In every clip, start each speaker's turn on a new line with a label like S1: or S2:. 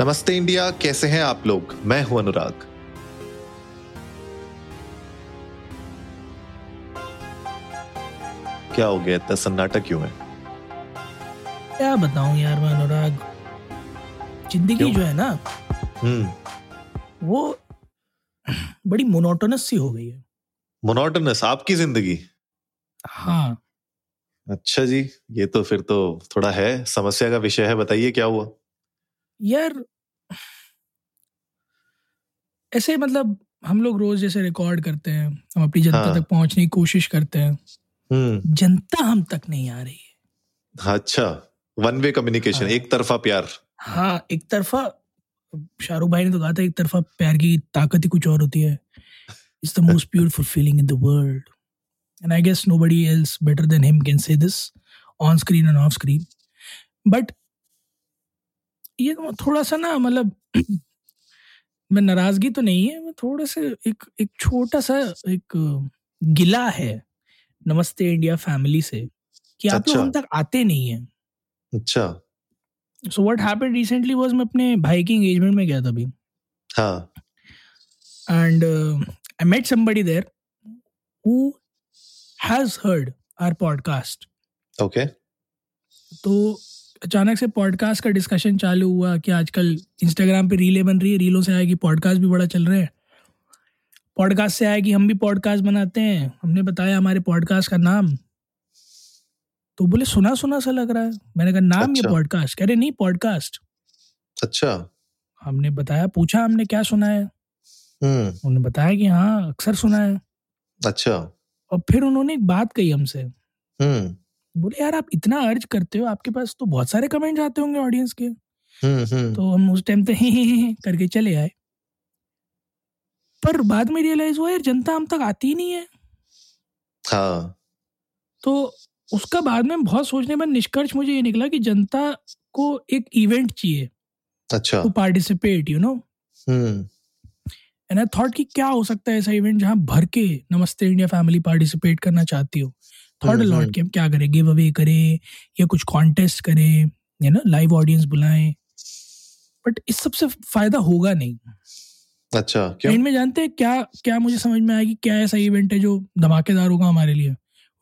S1: नमस्ते इंडिया कैसे हैं आप लोग? मैं हूँ अनुराग। क्या हो गया? इतना सन्नाटा क्यों है?
S2: क्या बताऊँ यार मैं अनुराग? ज़िंदगी जो है ना
S1: हम्म।
S2: वो बड़ी मोनोटोनस सी हो गई है।
S1: मोनोटोनस? आपकी ज़िंदगी?
S2: हाँ।
S1: अच्छा जी ये तो फिर तो थोड़ा है समस्या का विषय है बताइए क्या हुआ?
S2: यार ऐसे मतलब हम लोग रोज जैसे रिकॉर्ड करते हैं हम अपनी जनता
S1: हाँ।
S2: तक पहुँचने की कोशिश करते हैं।
S1: हम्म।
S2: जनता हम तक नहीं आ रही है।
S1: अच्छा वन वे कम्युनिकेशन। एक तरफा प्यार।
S2: हाँ एक तरफा शाहरुख भाई ने तो कहा था एक तरफा प्यार की ताकत ही कुछ और होती है। It's the most beautiful feeling in the world and I guess nobody else better than him can say this on screen and off screen but ये थोड़ा सा ना मतलब मैं नाराज़गी तो नहीं है मैं थोड़ा सा एक एक छोटा सा एक गिला है नमस्ते इंडिया फैमिली से कि आप लोग
S1: अच्छा।
S2: हम तक आते नहीं हैं।
S1: अच्छा।
S2: So what happened recently was मैं अपने भाई की एंगेजमेंट में गया था अभी।
S1: हाँ।
S2: And I met somebody there who has heard our podcast
S1: okay
S2: तो अचानक से पॉडकास्ट का डिस्कशन चालू हुआ कि आजकल इंस्टाग्राम पे रीलें बन रही है रीलों से आया कि पॉडकास्ट भी बड़ा चल रहे हैं। पॉडकास्ट से आया कि हम भी पॉडकास्ट बनाते हैं। हमने बताया हमारे पॉडकास्ट का नाम। तो बोले सुना सुना सा लग रहा है। मैंने कहा नाम
S1: अच्छा। ये।
S2: पॉडकास्ट कह रहे नहीं पॉडकास्ट
S1: अच्छा।
S2: हमने बताया पूछा हमने क्या सुना है?
S1: हम्म।
S2: उन्होंने बताया कि हाँ अक्सर सुना है।
S1: अच्छा।
S2: और फिर उन्होंने एक बात कही हमसे।
S1: हम्म।
S2: बोले यार आप इतना अर्ज़ करते हो आपके पास तो बहुत सारे कमेंट आते होंगे ऑडियंस के।
S1: हम्म हम्म।
S2: तो हम उस टाइम पे ही ही ही करके चले आए। पर बाद में रियलाइज़ हुआ यार जनता हम तक आती ही नहीं है।
S1: हाँ।
S2: तो उसका बाद में बहुत सोचने पर निष्कर्ष मुझे ये निकला कि जनता को एक इवेंट चाहिए।
S1: अच्छा।
S2: To participate you know and I thought कि क्या हो सकता है ऐसा इवेंट जहाँ भर के नमस्ते इंडिया फैमिली पार्टिसिपेट करना चाहती हो। Thought
S1: hmm,
S2: lot
S1: hmm.
S2: कि हम क्या करें? गिव अवे करें या कुछ कॉन्टेस्ट करें या ना लाइव ऑडियंस बुलाएँ। बट इस सबसे फ़ायदा होगा नहीं।
S1: अच्छा क्यों?
S2: एंड में जानते हैं क्या क्या मुझे समझ में आया कि क्या ऐसा इवेंट है जो धमाकेदार होगा हमारे लिए?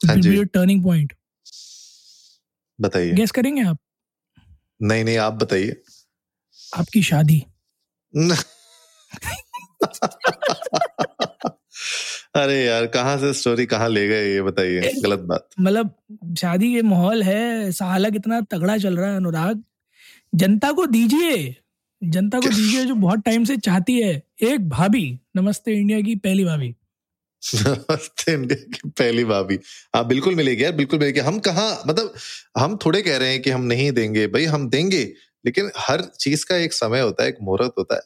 S1: हाँ
S2: टर्निंग पॉइंट
S1: बताइए।
S2: गेस करेंगे आप?
S1: नहीं नहीं आप बताइए।
S2: आपकी शादी।
S1: अरे यार कहाँ से स्टोरी कहाँ ले गए ये बताइए गलत बात।
S2: मतलब शादी के माहौल है सालक इतना तगड़ा चल रहा है अनुराग। जनता को दीजिए जनता को दीजिए जो बहुत टाइम से चाहती है। एक भाभी नमस्ते इंडिया की पहली भाभी।
S1: नमस्ते इंडिया की पहली भाभी। हाँ बिल्कुल मिलेगी यार बिल्कुल मिलेगी। हम कहा मतलब हम थोड़े कह रहे हैं कि हम नहीं देंगे। भाई हम देंगे लेकिन हर चीज़ का एक समय होता है एक मुहूर्त होता है।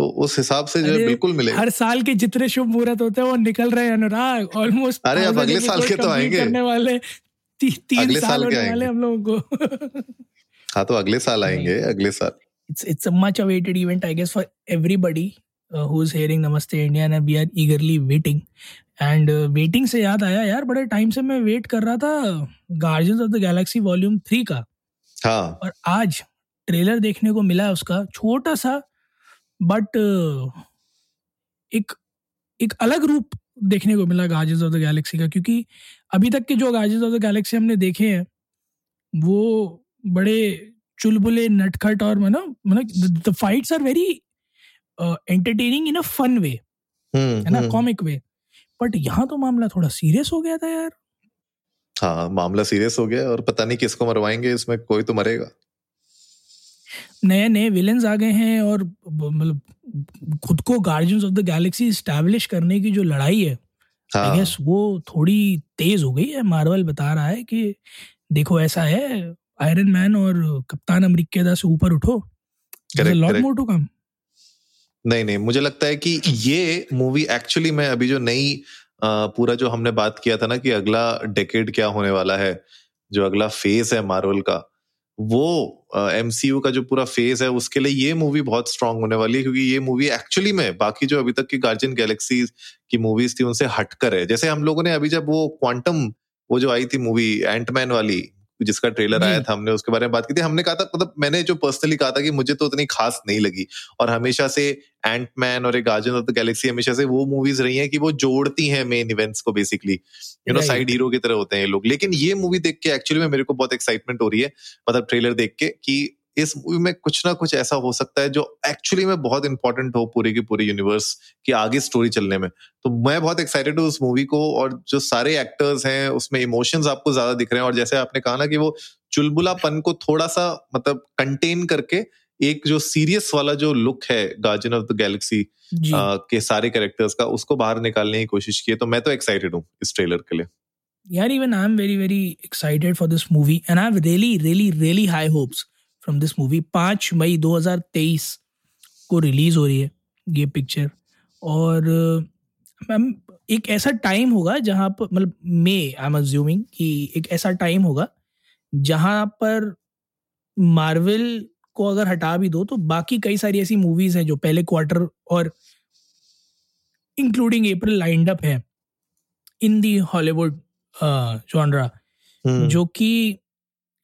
S1: तो उस हिसाब से जो है बिल्कुल मिलेगा।
S2: हर साल के जितने शुभ मुहूर्त होते हैं वो निकल रहे हैं अनुराग। ऑलमोस्ट
S1: अरे, अब अगले साल के तो आएँगे।
S2: करने वाले ती, तीन
S1: अगले
S2: साल
S1: साल के
S2: वाले
S1: आएँगे।
S2: हम लोगों को।
S1: हाँ तो अगले साल आएँगे अगले साल।
S2: it's it's a much awaited event i guess for everybody uh, who's hearing namaste india and we are eagerly waiting. And uh, waiting से याद आया यार बड़े टाइम से मैं वेट कर रहा था Guardians of the Galaxy volume three का।
S1: हाँ।
S2: और आज ट्रेलर देखने को मिला उसका छोटा सा बट एक एक अलग रूप देखने को मिला गार्जियंस ऑफ़ द गैलेक्सी का क्योंकि अभी तक के जो गार्जियंस ऑफ़ द गैलेक्सी हमने देखे हैं वो बड़े चुलबुले नटखट और नो मतलब the fights are very entertaining in a fun way है ना? कॉमिक वे बट यहाँ तो मामला थोड़ा सीरियस हो गया था यार।
S1: हाँ मामला सीरियस हो गया और पता नहीं किसको मरवाएँगे इसमें कोई तो मरेगा।
S2: नए नए विलेंस आ गए हैं और मतलब खुद को Guardians of the Galaxy establish करने की जो लड़ाई है आई
S1: हाँ।
S2: गेस वो थोड़ी तेज हो गई है। मार्वल बता रहा है कि देखो ऐसा है आयरन मैन और कप्तान अमेरिका से ऊपर उठो। लॉट. मोर टू कम
S1: नहीं नहीं मुझे लगता है कि ये मूवी एक्चुअली में अभी जो नई पूरा जो हमने बात किया था ना कि अगला डेकेड क्या होने वाला है जो अगला फ़ेज़ है मार्वल का वो एम एमसीयू का जो पूरा फ़ेज़ है, उसके लिए ये मूवी बहुत स्ट्रांग होने वाली है, क्योंकि ये मूवी एक्चुअली में, बाकी जो अभी तक की गार्जियन गैलेक्सी की मूवीज़ थी, उनसे हटकर है। जैसे हम लोगों ने अभी जब वो क्वांटम वो जो आई थी मूवी एंटमैन वाली जिसका ट्रेलर आया था हमने उसके बारे में बात की थी। हमने कहा था मतलब मैंने जो पर्सनली कहा था कि मुझे तो उतनी खास नहीं लगी। और हमेशा से एंट मैन और guardian guardian of the Galaxy हमेशा से वो मूवीज़ रही है कि वो जोड़ती है मेन इवेंट्स को basically you know side hero की तरह होते हैं ये लोग। लेकिन ये मूवी देख के एक्चुअली में मेरे को बहुत एक्साइटमेंट हो रही है मतलब ट्रेलर देख के कि इस मूवी में कुछ ना कुछ ऐसा हो सकता है जो एक्चुअली में बहुत इंपॉर्टेंट हो पूरी की पूरी यूनिवर्स की आगे स्टोरी चलने में। तो मैं बहुत एक्साइटेड हूँ उस मूवी को और जो सारे एक्टर्स हैं उसमें इमोशंस आपको ज़्यादा दिख रहे हैं और जैसे आपने कहा ना कि वो चुलबुलापन को थोड़ा सा मतलब कंटेन करके एक जो सीरियस वाला जो लुक है गार्जियन ऑफ़ द गैलेक्सी के सारे कैरेक्टर्स का उसको बाहर निकालने की कोशिश की है तो मैं तो एक्साइटेड हूँ इस ट्रेलर के लिए।
S2: यार even I am very very excited for this movie and I have really really really high hopes from this movie पाँच मई 2023 को रिलीज़ हो रही है ये पिक्चर और मैम एक ऐसा टाइम होगा जहाँ पर मतलब मे आई एम अज्यूमिंग कि एक ऐसा टाइम होगा जहाँ पर मार्वल को अगर हटा भी दो तो बाकी कई सारी ऐसी मूवीज़ हैं जो पहले क्वार्टर और इंक्लूडिंग अप्रैल लाइंड अप है इन दी हॉलीवुड जॉनरा जो कि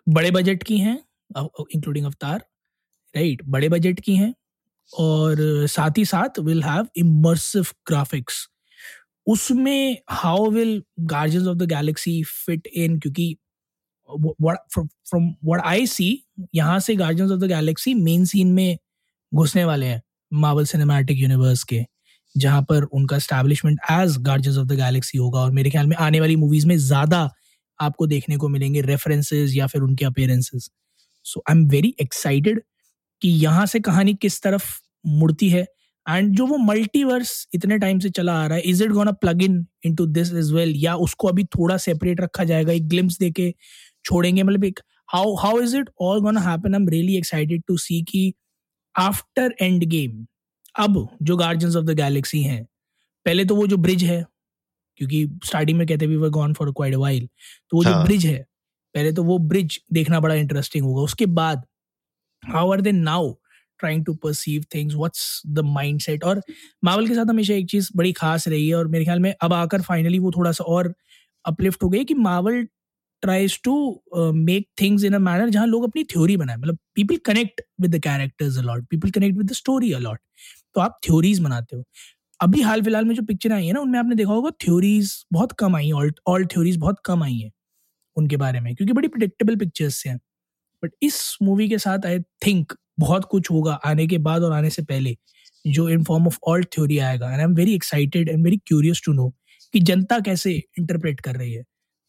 S2: बड़े बजट की हैं इंक्लूडिंग अवतार राइट बड़े बजट की हैं और साथ ही साथ विल हैव इमर्सिव ग्राफिक्स उसमें how will Guardians of the Galaxy fit in क्योंकि फ्रॉम व्हाट आई सी यहाँ से Guardians of the Galaxy main scene में घुसने वाले हैं मार्वल सिनेमैटिक यूनिवर्स के, जहाँ पर उनका establishment as Guardians of the Galaxy होगा और मेरे ख्याल में आने वाली मूवीज़ में ज़्यादा आपको देखने को मिलेंगे रेफरेंसेज या फिर उनके appearances so I am very excited कि यहाँ से कहानी किस तरफ़ मुड़ती है। एंड जो वो मल्टीवर्स इतने टाइम से चला आ रहा है is it gonna plug in into this is well या उसको अभी थोड़ा सेपरेट रखा जाएगा एक ग्लिम्स दे के छोड़ेंगे? मतलब एक how how is it all gonna happen I am really excited to see कि आफ्टर एंड गेम अब जो गार्जियंस ऑफ़ द गैलेक्सी हैं पहले तो वो जो ब्रिज है क्योंकि स्टार्टिंग में कहते we were gone for quite while तो वो जो ब्रिज हाँ। है पहले तो वो ब्रिज देखना बड़ा इंटरेस्टिंग होगा। उसके बाद how are they now trying to perceive things what's the mindset और मावल के साथ हमेशा एक चीज़ बड़ी खास रही है और मेरे ख्याल में अब आकर फाइनली वो थोड़ा सा और अपलिफ्ट हो गई कि Marvel tries to make things in a manner जहाँ लोग अपनी थ्योरी बनाए। मतलब people connect with the characters a lot people connect with the story a lot तो आप थ्योरीज बनाते हो। अभी हाल फ़िलहाल में जो पिक्चर आई है ना, उनमें आपने देखा होगा थ्योरीज बहुत कम आई ऑल ऑल थ्योरीज बहुत कम आई है। उनके बारे में, क्योंकि बड़ी प्रिडिक्टेबल पिक्चर्स हैं। बट इस मूवी के साथ आई थिंक बहुत कुछ होगा आने के बाद और आने से पहले, जो in form of alt theory आएगा। And I am very excited and very curious to know कि जनता कैसे इंटरप्रेट कर रही है।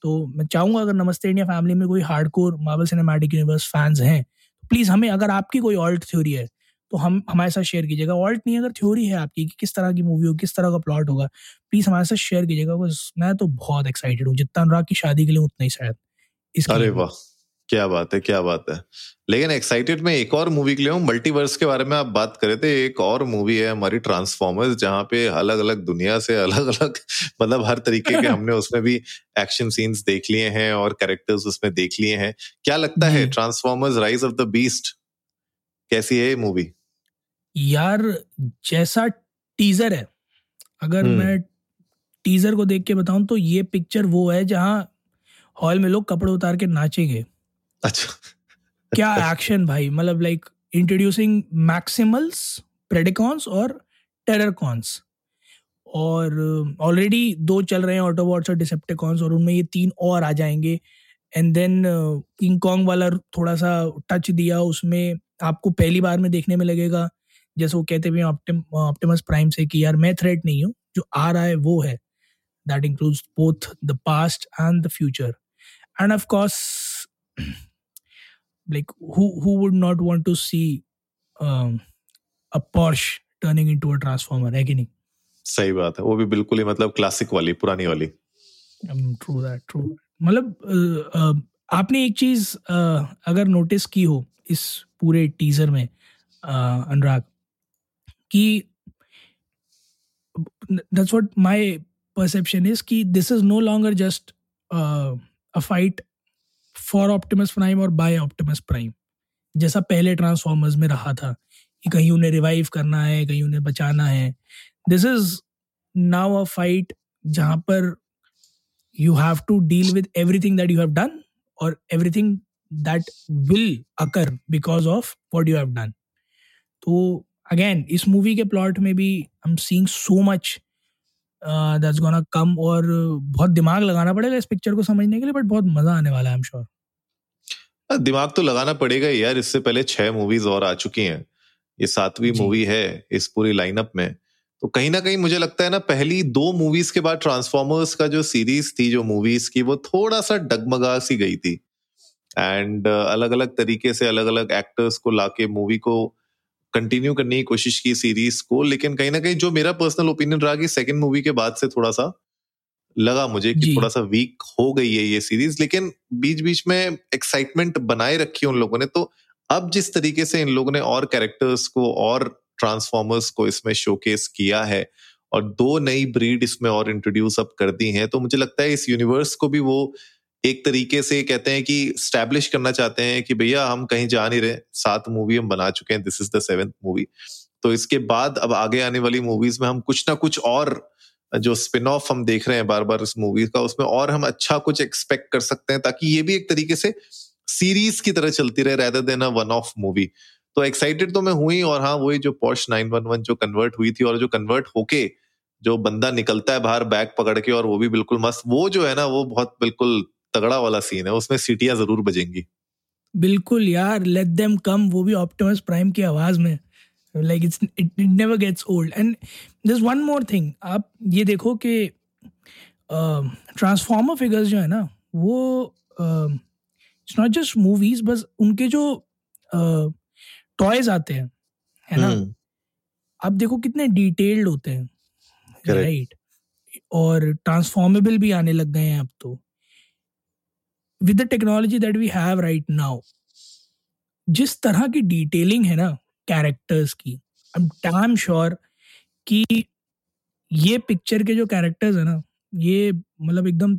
S2: तो मैं चाहूँगा अगर नमस्ते इंडिया फैमिली में कोई hard core Marvel cinematic universe fans हैं तो प्लीज़ हमें, अगर आपकी कोई ऑल्ट थ्योरी है तो हम हमारे साथ शेयर कीजिएगा। ऑल्ट नहीं अगर थ्योरी है आपकी कि किस तरह की मूवी हो किस तरह का प्लॉट होगा प्लीज़ हमारे साथ शेयर कीजिएगा मैं तो बहुत एक्साइटेड हूँ। जितना अनुराग की शादी के लिए उतना ही शायद
S1: अरे वाह क्या बात है क्या बात है। लेकिन एक्साइटेड में एक और मूवी के लिए हूँ। मल्टीवर्स के बारे में आप बात करे थे एक और मूवी है हमारी ट्रांसफॉर्मर्स जहाँ पे अलग अलग दुनिया से अलग अलग मतलब हर तरीके के हमने उसमें भी एक्शन सीन्स देख लिए हैं और कैरेक्टर्स उसमें देख लिए हैं। क्या लगता है Transformers Rise of the Beast कैसी है ये मूवी
S2: यार जैसा टीजर है अगर हम्म। मैं टीजर को देख के बताऊँ तो ये पिक्चर वो है जहाँ हॉल में लोग कपड़े उतार के नाचेंगे।
S1: अच्छा।
S2: क्या एक्शन भाई? मतलब लाइक इंट्रोड्यूसिंग मैक्सिमल्स प्रेडिकॉन्स और टेररकॉन्स और ऑलरेडी uh, दो चल रहे हैं ऑटोबॉट्स और डिसेप्टिकॉन्स और उनमें ये तीन और आ जाएँगे। एंड देन किंग कॉन्ग वाला थोड़ा सा टच दिया उसमें आपको पहली बार में देखने में लगेगा। जैसे वो कहते हुए ऑप्टिमस प्राइम से कि यार मैं थ्रेट नहीं हूँ जो आ रहा है वो है। That includes both the past and the future and of course like who who would not want to see um, a Porsche turning into a transformer? है कि नहीं?
S1: सही बात है। वो भी बिल्कुल ही मतलब क्लासिक वाली पुरानी वाली।
S2: ट्रू दैट ट्रू मतलब आपने एक चीज़ अगर नोटिस की हो इस पूरे टीजर में अनुराग कि that's what my perception is कि this is no longer just a fight for Optimus Prime और बाय ऑप्टिमस प्राइम जैसा पहले ट्रांसफॉर्मर्स में रहा था कि कहीं उन्हें रिवाइव करना है, कहीं उन्हें बचाना है। This is now a fight जहाँ पर you have to deal with everything that you have done और everything that will occur because of what you have done तो अगेन इस मूवी के प्लॉट में भी I am seeing so much that's gonna come और बहुत दिमाग लगाना पड़ेगा इस पिक्चर को समझने के लिए बट बहुत मज़ा आने वाला है आई एम श्योर
S1: दिमाग तो लगाना पड़ेगा यार इससे पहले छह मूवीज़ और आ चुकी हैं। ये सातवीं मूवी है इस पूरी लाइनअप में। तो कहीं ना कहीं मुझे लगता है ना पहली दो मूवीज़ के बाद ट्रांसफॉर्मर्स का जो सीरीज़ थी जो मूवीज़ की वो थोड़ा सा डगमगा सी गई थी। एंड अलग अलग तरीके से अलग अलग एक्टर्स को लाके मूवी को कंटिन्यू करने की कोशिश की सीरीज़ को लेकिन कहीं ना कहीं जो मेरा पर्सनल ओपिनियन रहा कि सेकंड मूवी के बाद से थोड़ा सा लगा मुझे कि थोड़ा सा वीक हो गई है ये सीरीज़ लेकिन बीच बीच में एक्साइटमेंट बनाए रखी उन लोगों ने। तो अब जिस तरीके से इन लोगों ने और कैरेक्टर्स को और ट्रांसफॉर्मर्स को इसमें शोकेस किया है और दो नई ब्रीड इसमें और इंट्रोड्यूस अब कर दी हैं तो मुझे लगता है इस यूनिवर्स को भी वो एक तरीके से कहते हैं कि स्टैब्लिश करना चाहते हैं कि भैया, हम कहीं जा नहीं रहे, सात मूवी हम बना चुके हैं this is the seventh movie तो इसके बाद अब आगे आने वाली मूवीज़ में हम कुछ ना कुछ और, जो स्पिन ऑफ़ हम देख रहे हैं बार बार इस मूवी का, उसमें और हम अच्छा कुछ एक्सपेक्ट कर सकते हैं, ताकि ये भी एक तरीके से सीरीज़ की तरह चलती रहे rather than a one off movie तो एक्साइटेड तो मैं हुई और हाँ वही जो पॉश नाइन वन वन जो कन्वर्ट हुई थी, और जो कन्वर्ट होके जो बंदा निकलता है बाहर बैग पकड़ के, और वो भी बिल्कुल मस्त, वो जो है ना, वो बहुत बिल्कुल तगड़ा वाला सीन है उसमें सीटियाँ ज़रूर बजेंगी।
S2: बिल्कुल यार लेट देम कम वो भी ऑप्टिमस प्राइम की आवाज़ में। Like it's it never gets old and this one more thing आप ये देखो कि ट्रांसफॉर्मर फिगर्स जो है ना वो इट्स नॉट जस्ट मूवीज़ बस उनके जो टॉयज uh, आते हैं है ना? hmm. आप देखो कितने डिटेल्ड होते हैं। Right right? और ट्रांसफॉर्मेबल भी आने लग गए हैं अब तो। With the technology that we have right now जिस तरह की डिटेलिंग है ना कैरेक्टर्स की आई एम श्योर कि ये पिक्चर के जो कैरेक्टर्स है ना, ये मतलब एकदम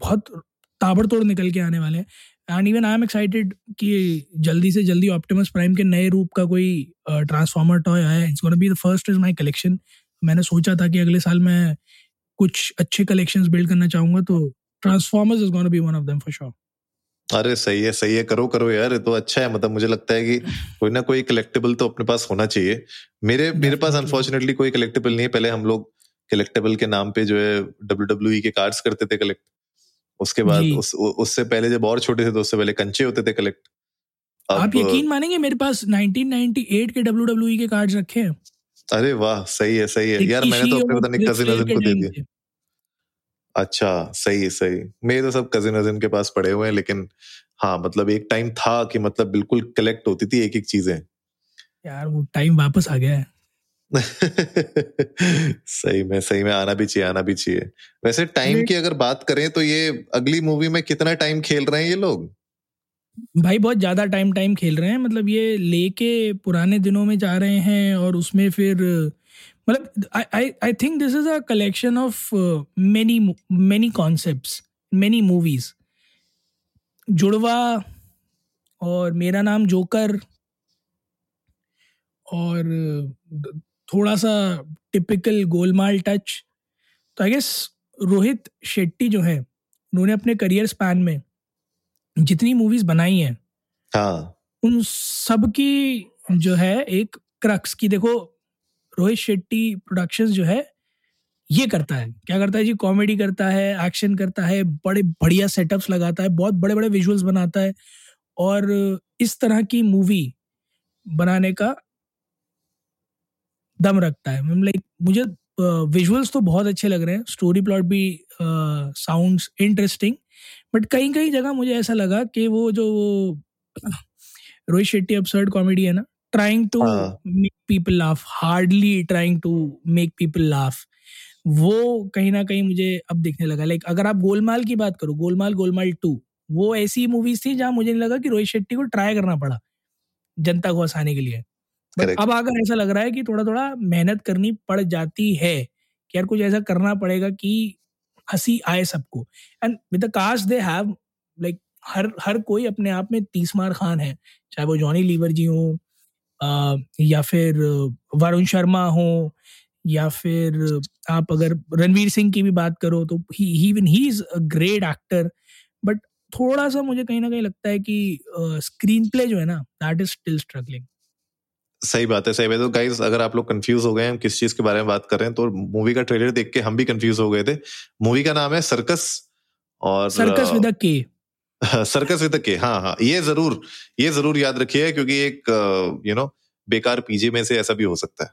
S2: बहुत ताबड़तोड़ निकल के आने वाले हैं। And even I am excited कि जल्दी से जल्दी ऑप्टिमस प्राइम के नए रूप का कोई ट्रांसफॉर्मर टॉय आया it's gonna be the first is my collection मैंने सोचा था कि अगले साल मैं कुछ अच्छे कलेक्शंस बिल्ड करना चाहूँगा तो Transformers is gonna be one of them for sure
S1: अरे सही है सही है। करो करो यार तो अच्छा है। मतलब मुझे लगता है कि कोई ना कोई कलेक्टेबल तो अपने पास होना चाहिए। मेरे मेरे पास अनफॉर्चुनेटली कोई कलेक्टेबल नहीं है। पहले हम लोग कलेक्टेबल के नाम पे जो है डब्ल्यू डब्ल्यू e के कार्ड्स करते थे कलेक्ट उसके बाद उस उससे पहले जब और छोटे थे तो उससे पहले कंचे होते थे कलेक्ट
S2: आप यकीन मानेंगे मेरे पास 1998 के डब्ल्यू e के कार्ड्स रखे हैं।
S1: अरे वाह सही है सही है। यार मैंने तो अपने पता नहीं कजिन को दे दिए। अच्छा सही है सही। मेरे तो सब कजिन वजिन के पास पड़े हुए हैं लेकिन हाँ मतलब एक टाइम था कि मतलब बिल्कुल कलेक्ट होती थी एक एक चीज़ें।
S2: यार वो टाइम वापस आ गया है।
S1: सही में सही में आना भी चाहिए आना भी चाहिए। वैसे टाइम की अगर बात करें तो ये अगली मूवी में कितना टाइम खेल रहे हैं ये लोग?
S2: भाई बहुत ज़्यादा टाइम टाइम खेल रहे हैं। मतलब ये लेके पुराने दिनों में जा रहे हैं और उसमें फिर मतलब I I think this is a collection of many many concepts many movies जुड़वा और मेरा नाम जोकर और थोड़ा सा टिपिकल गोलमाल टच तो आई गेस रोहित शेट्टी जो है उन्होंने अपने करियर स्पैन में जितनी मूवीज़ बनाई हैं हाँ। उन सब की जो है एक क्रक्स की देखो रोहित शेट्टी प्रोडक्शंस जो है, ये करता है। क्या करता है जी? कॉमेडी करता है एक्शन करता है, बड़े बढ़िया सेटअप्स लगाता है, बहुत बड़े बड़े विजुअल्स बनाता है और इस तरह की मूवी बनाने का दम रखता है। लाइक मुझे विजुअल्स तो बहुत अच्छे लग रहे हैं। स्टोरी प्लॉट भी साउंड्स इंटरेस्टिंग बट कहीं कहीं जगह मुझे ऐसा लगा कि वो जो रोहित शेट्टी अपसर्ड कॉमेडी है ना trying to make people laugh hardly trying to make people laugh वो कहीं ना कहीं मुझे अब देखने लगा। लाइक अगर आप गोलमाल की बात करो गोलमाल गोलमाल टू वो ऐसी मूवीज़ थी जहाँ मुझे नहीं लगा कि रोहित शेट्टी को ट्राई करना पड़ा जनता को हंसाने के लिए। बट अब अगर ऐसा लग रहा है कि थोड़ा थोड़ा मेहनत करनी पड़ जाती है कि यार कुछ ऐसा करना पड़ेगा कि हँसी आए सबको। And with the cast they have like हर हर कोई अपने आप में तीस मार खान है चाहे वो जॉनी लीवर जी हो या फिर वरुण शर्मा हो या फिर आप अगर रणवीर सिंह की भी बात करो तो ही even he is a great actor but थोड़ा सा मुझे कहीं ना कहीं लगता है कि स्क्रीन प्ले जो है ना दैट इज़ स्टिल स्ट्रगलिंग
S1: सही बात है सही बात है। तो गाइस अगर आप लोग कंफ्यूज हो गए हम किस चीज़ के बारे में बात कर रहे हैं तो मूवी का ट्रेलर देख के हम भी कंफ्यूज हो गए थे। मूवी का नाम है सर्कस और
S2: सर्कस विद के
S1: सर्कस विद के हाँ हाँ ये ज़रूर ये ज़रूर याद रखिए क्योंकि एक यू नो बेकार पीजे में से ऐसा भी हो सकता है।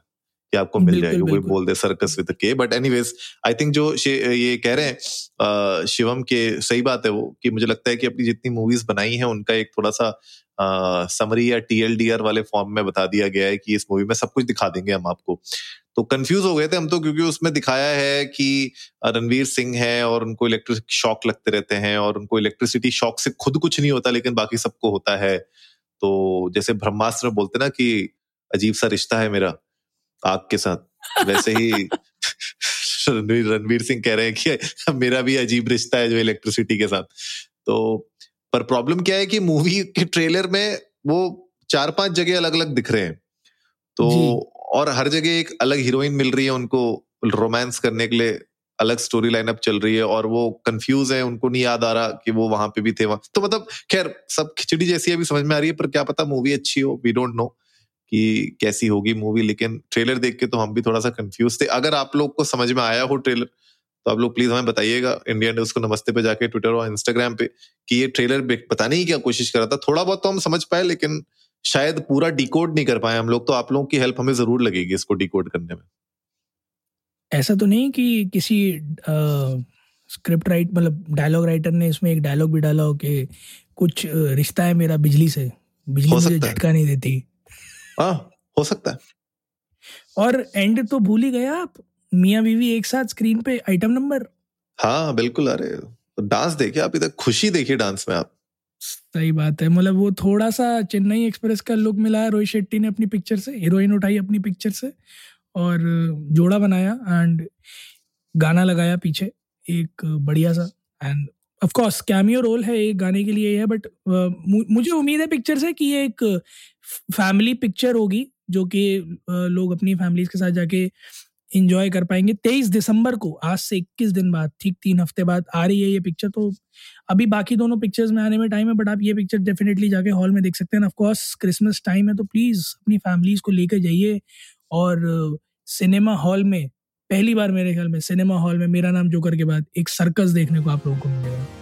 S1: कि आपको मिल जाएगी वो बोल दे सर्कस विद के बट एनीवेज आई थिंक जो ये कह रहे हैं शिवम के सही बात है वो कि मुझे लगता है कि अपनी जितनी मूवीज़ बनाई है उनका एक थोड़ा सा समरी या टीएलडीआर वाले फॉर्म में बता दिया गया है कि इस मूवी में सब कुछ दिखा देंगे हम आपको। तो कंफ्यूज हो गए थे हम तो क्योंकि उसमें दिखाया है कि रणवीर सिंह है और उनको इलेक्ट्रिक शॉक लगते रहते हैं और उनको इलेक्ट्रिसिटी शॉक से खुद कुछ नहीं होता लेकिन बाकी सबको होता है। तो जैसे ब्रह्मास्त्र बोलते ना कि अजीब सा रिश्ता है मेरा आग के साथ। वैसे ही रणवीर रणवीर सिंह कह रहे हैं कि मेरा भी अजीब रिश्ता है जो इलेक्ट्रिसिटी के साथ। तो पर प्रॉब्लम क्या है कि मूवी के ट्रेलर में वो चार पाँच जगह अलग अलग दिख रहे हैं। तो और हर जगह एक अलग हीरोइन मिल रही है उनको रोमांस करने के लिए अलग स्टोरी लाइनअप चल रही है और वो कंफ्यूज है उनको नहीं याद आ रहा कि वो वहाँ पे भी थे वहाँ। तो मतलब खैर सब खिचड़ी जैसी अभी समझ में आ रही है पर क्या पता मूवी अच्छी हो वी डोंट नो कि कैसी होगी मूवी लेकिन ट्रेलर देख के तो हम भी थोड़ा सा कंफ्यूज थे। अगर आप लोग को समझ में आया हो ट्रेलर तो आप लोग प्लीज़ हमें बताइएगा इंडिया न्यूज़ को नमस्ते पे जाके ट्विटर और इंस्टाग्राम पे कि ये ट्रेलर बताने की क्या कोशिश कर रहा था। थोड़ा बहुत तो हम समझ पाए लेकिन शायद पूरा डिकोड नहीं कर पाए हम लोग तो आप लोगों की हेल्प हमें ज़रूर लगेगी इसको डिकोड करने में।
S2: ऐसा तो नहीं कि किसी स्क्रिप्ट राइट मतलब डायलॉग राइटर ने इसमें एक डायलॉग भी डाला हो कि कुछ रिश्ता है मेरा बिजली से बिजली मुझे झटका नहीं देती।
S1: हाँ हो सकता है।
S2: और एंड तो भूल ही गया आप। मियाँ बीवी एक साथ स्क्रीन पे आइटम नंबर।
S1: हाँ बिल्कुल अरे डांस देखिए आप इधर खुशी देखिए डांस में आप।
S2: सही बात है मतलब वो थोड़ा सा चेन्नई एक्सप्रेस का लुक मिला है रोहित शेट्टी ने अपनी पिक्चर से हीरोइन उठाई अपनी पिक्चर से और जोड़ा बनाया एंड गाना लगाया पीछे एक बढ़िया सा and of course cameo role है एक गाने के लिए है बट मुझे उम्मीद है पिक्चर से कि ये एक फैमिली पिक्चर होगी, जो कि लोग अपनी फैमिलीज़ के साथ जाके इंजॉय कर पाएँगे। तेईस दिसंबर को, आज से इक्कीस दिन बाद, ठीक तीन हफ़्ते बाद आ रही है ये पिक्चर तो अभी बाकी दोनों पिक्चर्स में आने में टाइम है बट आप ये पिक्चर डेफिनेटली जाके हॉल में देख सकते हैं। ऑफकोर्स क्रिसमस टाइम है तो प्लीज़ अपनी फैमिलीज़ को लेकर जाइए। और सिनेमा हॉल में, पहली बार मेरे ख्याल में सिनेमा हॉल में मेरा नाम जोकर के बाद एक सर्कस देखने को आप लोगों को मिलेगा।